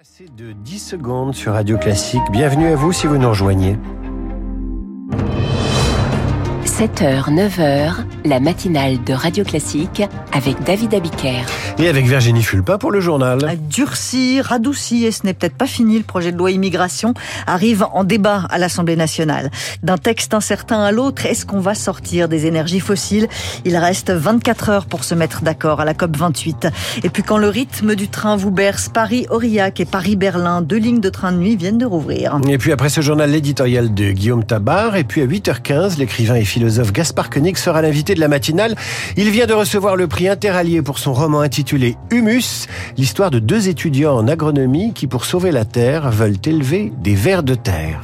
Passé de 10 secondes sur Radio Classique. Bienvenue à vous si vous nous rejoignez. 7h, 9h, la matinale de Radio Classique avec David Abiker. Et avec Virginie Fulpa pour le journal. Durci, radouci, et ce n'est peut-être pas fini, le projet de loi immigration arrive en débat à l'Assemblée nationale. D'un texte incertain à l'autre, est-ce qu'on va sortir des énergies fossiles? Il reste 24 heures pour se mettre d'accord à la COP 28. Et puis quand le rythme du train vous berce, Paris-Aurillac et Paris-Berlin, deux lignes de train de nuit viennent de rouvrir. Et puis après ce journal, l'éditorial de Guillaume Tabar. Et puis à 8h15, l'écrivain et philosophe Gaspard Koenig sera l'invité de la matinale. Il vient de recevoir le prix interallié pour son roman intitulé Humus, l'histoire de deux étudiants en agronomie qui, pour sauver la terre, veulent élever des vers de terre.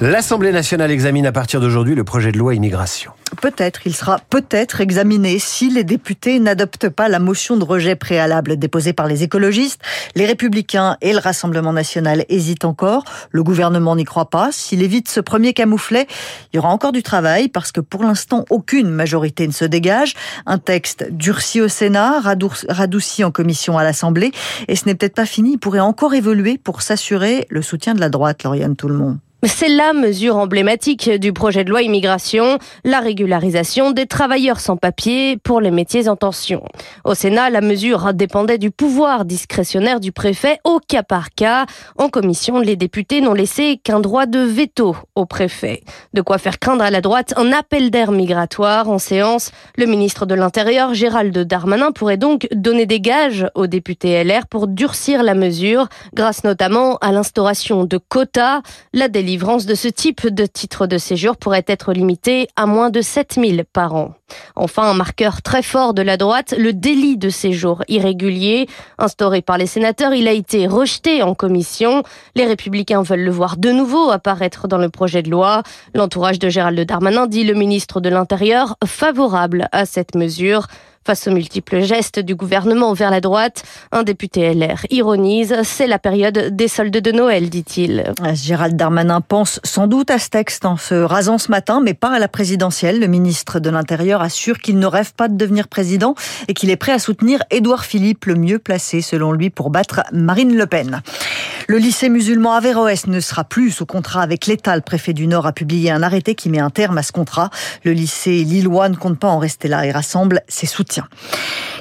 L'Assemblée nationale examine à partir d'aujourd'hui le projet de loi immigration. Peut-être, il sera peut-être examiné si les députés n'adoptent pas la motion de rejet préalable déposée par les écologistes. Les républicains et le Rassemblement national hésitent encore. Le gouvernement n'y croit pas. S'il évite ce premier camouflet, il y aura encore du travail parce que pour l'instant, aucune majorité ne se dégage. Un texte durci au Sénat, radouci en commission à l'Assemblée. Et ce n'est peut-être pas fini. Il pourrait encore évoluer pour s'assurer le soutien de la droite, Lauriane Tout-le-Monde. C'est la mesure emblématique du projet de loi immigration, la régularisation des travailleurs sans papier pour les métiers en tension. Au Sénat, la mesure dépendait du pouvoir discrétionnaire du préfet au cas par cas. En commission, les députés n'ont laissé qu'un droit de veto au préfet. De quoi faire craindre à la droite un appel d'air migratoire en séance. Le ministre de l'Intérieur, Gérald Darmanin, pourrait donc donner des gages aux députés LR pour durcir la mesure, grâce notamment à l'instauration de quotas. La de ce type de titre de séjour pourrait être limitée à moins de 7000 par an. Enfin, un marqueur très fort de la droite, le délit de séjour irrégulier. Instauré par les sénateurs, il a été rejeté en commission. Les républicains veulent le voir de nouveau apparaître dans le projet de loi. L'entourage de Gérald Darmanin dit le ministre de l'Intérieur favorable à cette mesure. Face aux multiples gestes du gouvernement vers la droite, un député LR ironise, c'est la période des soldes de Noël, dit-il. Gérald Darmanin pense sans doute à ce texte en se rasant ce matin, mais pas à la présidentielle. Le ministre de l'Intérieur assure qu'il ne rêve pas de devenir président et qu'il est prêt à soutenir Édouard Philippe, le mieux placé selon lui pour battre Marine Le Pen. Le lycée musulman Averroès ne sera plus sous contrat avec l'État. Le préfet du Nord a publié un arrêté qui met un terme à ce contrat. Le lycée Lillois ne compte pas en rester là et rassemble ses soutiens.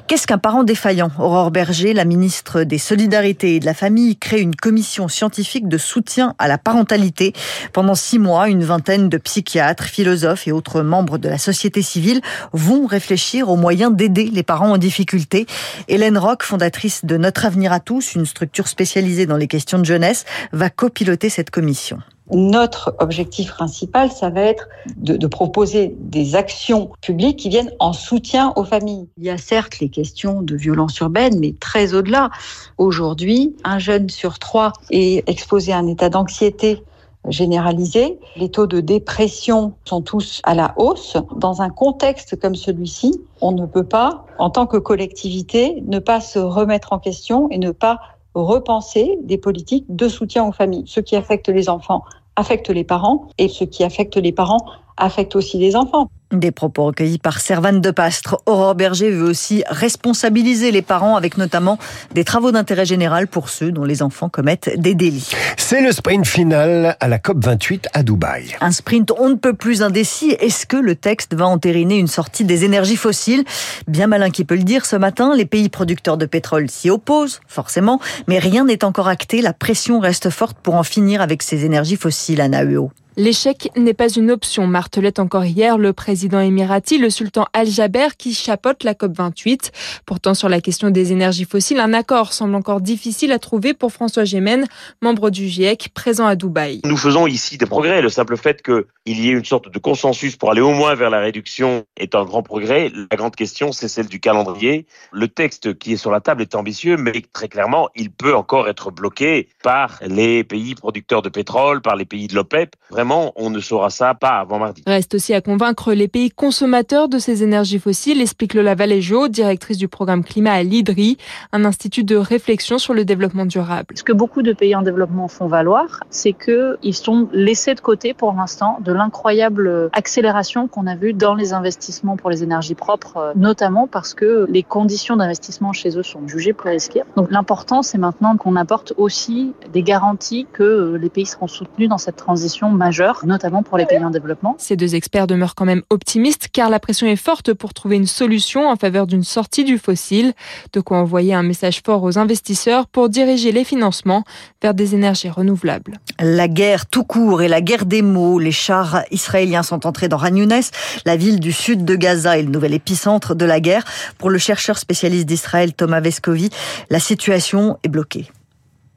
Qu'est-ce qu'un parent défaillant? Aurore Berger, la ministre des Solidarités et de la Famille, crée une commission scientifique de soutien à la parentalité. Pendant six mois, une vingtaine de psychiatres, philosophes et autres membres de la société civile vont réfléchir aux moyens d'aider les parents en difficulté. Hélène Rock, fondatrice de Notre Avenir à tous, une structure spécialisée dans les questions de jeunesse, va copiloter cette commission. Notre objectif principal, ça va être de, de, proposer des actions publiques qui viennent en soutien aux familles. Il y a certes les questions de violence urbaine, mais très au-delà. Aujourd'hui, un jeune sur trois est exposé à un état d'anxiété généralisé. Les taux de dépression sont tous à la hausse. Dans un contexte comme celui-ci, on ne peut pas, en tant que collectivité, ne pas se remettre en question et ne pas repenser des politiques de soutien aux familles. Ce qui affecte les enfants affecte les parents et ce qui affecte les parents affecte aussi les enfants. Des propos recueillis par Servane de Pastre. Aurore Berger veut aussi responsabiliser les parents avec notamment des travaux d'intérêt général pour ceux dont les enfants commettent des délits. C'est le sprint final à la COP28 à Dubaï. Un sprint on ne peut plus indécis. Est-ce que le texte va entériner une sortie des énergies fossiles? Bien malin qui peut le dire ce matin, les pays producteurs de pétrole s'y opposent, forcément, mais rien n'est encore acté. La pression reste forte pour en finir avec ces énergies fossiles, à Nahuo. L'échec n'est pas une option, martelait encore hier le président émirati, le sultan Al-Jaber, qui chapeaute la COP28. Pourtant, sur la question des énergies fossiles, un accord semble encore difficile à trouver pour François Gémen, membre du GIEC, présent à Dubaï. Nous faisons ici des progrès. Le simple fait qu'il y ait une sorte de consensus pour aller au moins vers la réduction est un grand progrès. La grande question, c'est celle du calendrier. Le texte qui est sur la table est ambitieux, mais très clairement, il peut encore être bloqué par les pays producteurs de pétrole, par les pays de l'OPEP. Évidemment, on ne saura ça pas avant mardi. Reste aussi à convaincre les pays consommateurs de ces énergies fossiles, explique Lola Valéjo, directrice du programme climat à l'IDRI, un institut de réflexion sur le développement durable. Ce que beaucoup de pays en développement font valoir, c'est qu'ils sont laissés de côté pour l'instant de l'incroyable accélération qu'on a vue dans les investissements pour les énergies propres, euh, notamment parce que les conditions d'investissement chez eux sont jugées plus risquées. Donc l'important, c'est maintenant qu'on apporte aussi des garanties que euh, les pays seront soutenus dans cette transition majeure, notamment pour les pays en développement. Ces deux experts demeurent quand même optimistes car la pression est forte pour trouver une solution en faveur d'une sortie du fossile, de quoi envoyer un message fort aux investisseurs pour diriger les financements vers des énergies renouvelables. La guerre tout court et la guerre des mots. Les chars israéliens sont entrés dans Younes, la ville du sud de Gaza et le nouvel épicentre de la guerre. Pour le chercheur spécialiste d'Israël Thomas Vescovi, la situation est bloquée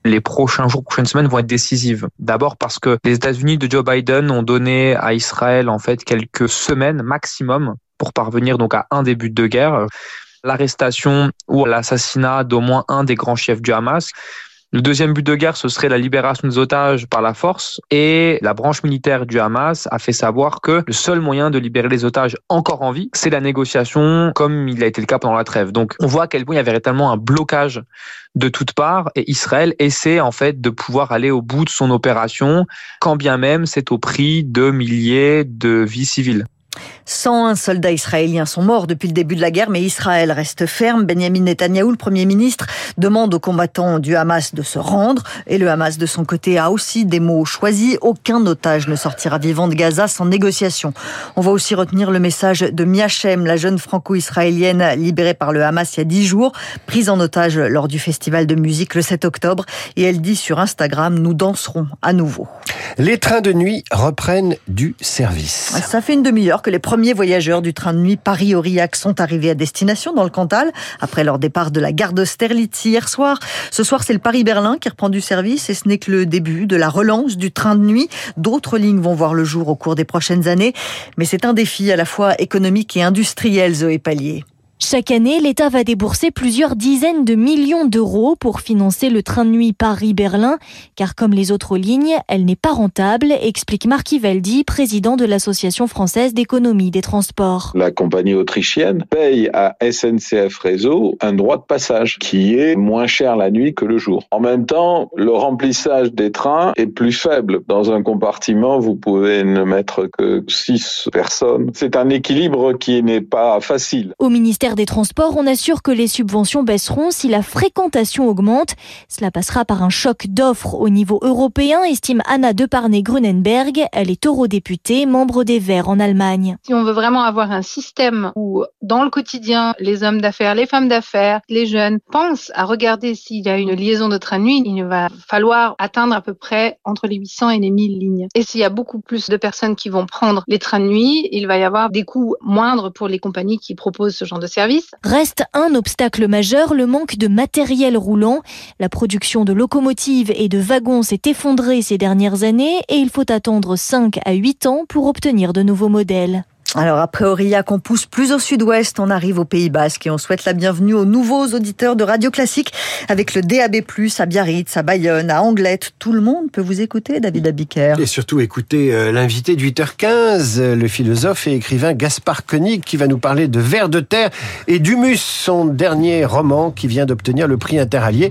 les prochains jours, prochaines semaines vont être décisives. D'abord parce que les États-Unis de Joe Biden ont donné à Israël en fait quelques semaines maximum pour parvenir donc à un début de guerre, l'arrestation ou l'assassinat d'au moins un des grands chefs du Hamas. Le deuxième but de guerre, ce serait la libération des otages par la force. Et la branche militaire du Hamas a fait savoir que le seul moyen de libérer les otages encore en vie, c'est la négociation, comme il a été le cas pendant la trêve. Donc, on voit à quel point il y avait véritablement un blocage de toutes parts. Et Israël essaie en fait de pouvoir aller au bout de son opération, quand bien même c'est au prix de milliers de vies civiles. 101 soldats israéliens sont morts depuis le début de la guerre, mais Israël reste ferme. Benjamin Netanyahou, le Premier ministre, demande aux combattants du Hamas de se rendre. Et le Hamas, de son côté, a aussi des mots choisis. Aucun otage ne sortira vivant de Gaza sans négociation. On va aussi retenir le message de Miachem, la jeune franco-israélienne libérée par le Hamas il y a dix jours, prise en otage lors du festival de musique le 7 octobre. Et elle dit sur Instagram, nous danserons à nouveau. Les trains de nuit reprennent du service. Ça fait une demi-heure que les premiers voyageurs du train de nuit Paris-Aurillac sont arrivés à destination dans le Cantal après leur départ de la gare d'Austerlitz hier soir. Ce soir, c'est le Paris-Berlin qui reprend du service et ce n'est que le début de la relance du train de nuit. D'autres lignes vont voir le jour au cours des prochaines années, mais c'est un défi à la fois économique et industriel, Zoé Pallier. Chaque année, l'État va débourser plusieurs dizaines de millions d'euros pour financer le train de nuit Paris-Berlin, car comme les autres lignes, elle n'est pas rentable, explique Marc Ivaldi, président de l'Association française d'économie des transports. La compagnie autrichienne paye à SNCF Réseau un droit de passage qui est moins cher la nuit que le jour. En même temps, le remplissage des trains est plus faible. Dans un compartiment, vous pouvez ne mettre que 6 personnes. C'est un équilibre qui n'est pas facile. Au ministère des Transports, on assure que les subventions baisseront si la fréquentation augmente. Cela passera par un choc d'offres au niveau européen, estime Anna Deparnay-Grunenberg. Elle est eurodéputée, membre des Verts en Allemagne. Si on veut vraiment avoir un système où, dans le quotidien, les hommes d'affaires, les femmes d'affaires, les jeunes pensent à regarder s'il y a une liaison de train nuit, il va falloir atteindre à peu près entre les 800 et les 1000 lignes. Et s'il y a beaucoup plus de personnes qui vont prendre les trains de nuit, il va y avoir des coûts moindres pour les compagnies qui proposent ce genre de service Reste un obstacle majeur, le manque de matériel roulant. La production de locomotives et de wagons s'est effondrée ces dernières années et il faut attendre 5 à 8 ans pour obtenir de nouveaux modèles. Alors après Aurillac, on pousse plus au sud-ouest, on arrive au Pays Basque et on souhaite la bienvenue aux nouveaux auditeurs de Radio Classique avec le DAB+, à Biarritz, à Bayonne, à Anglette. Tout le monde peut vous écouter, David Abiker. Et surtout écouter euh, l'invité de 8h15, le philosophe et écrivain Gaspard Koenig qui va nous parler de Vers de terre et d'Humus, son dernier roman qui vient d'obtenir le prix interallié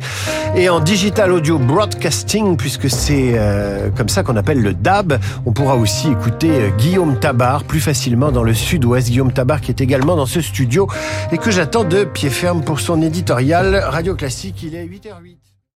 et en digital audio broadcasting puisque c'est euh, comme ça qu'on appelle le DAB. On pourra aussi écouter euh, Guillaume Tabar plus facilement dans le sud-ouest. Guillaume Tabar qui est également dans ce studio et que j'attends de pied ferme pour son éditorial Radio Classique. Il est 8h08.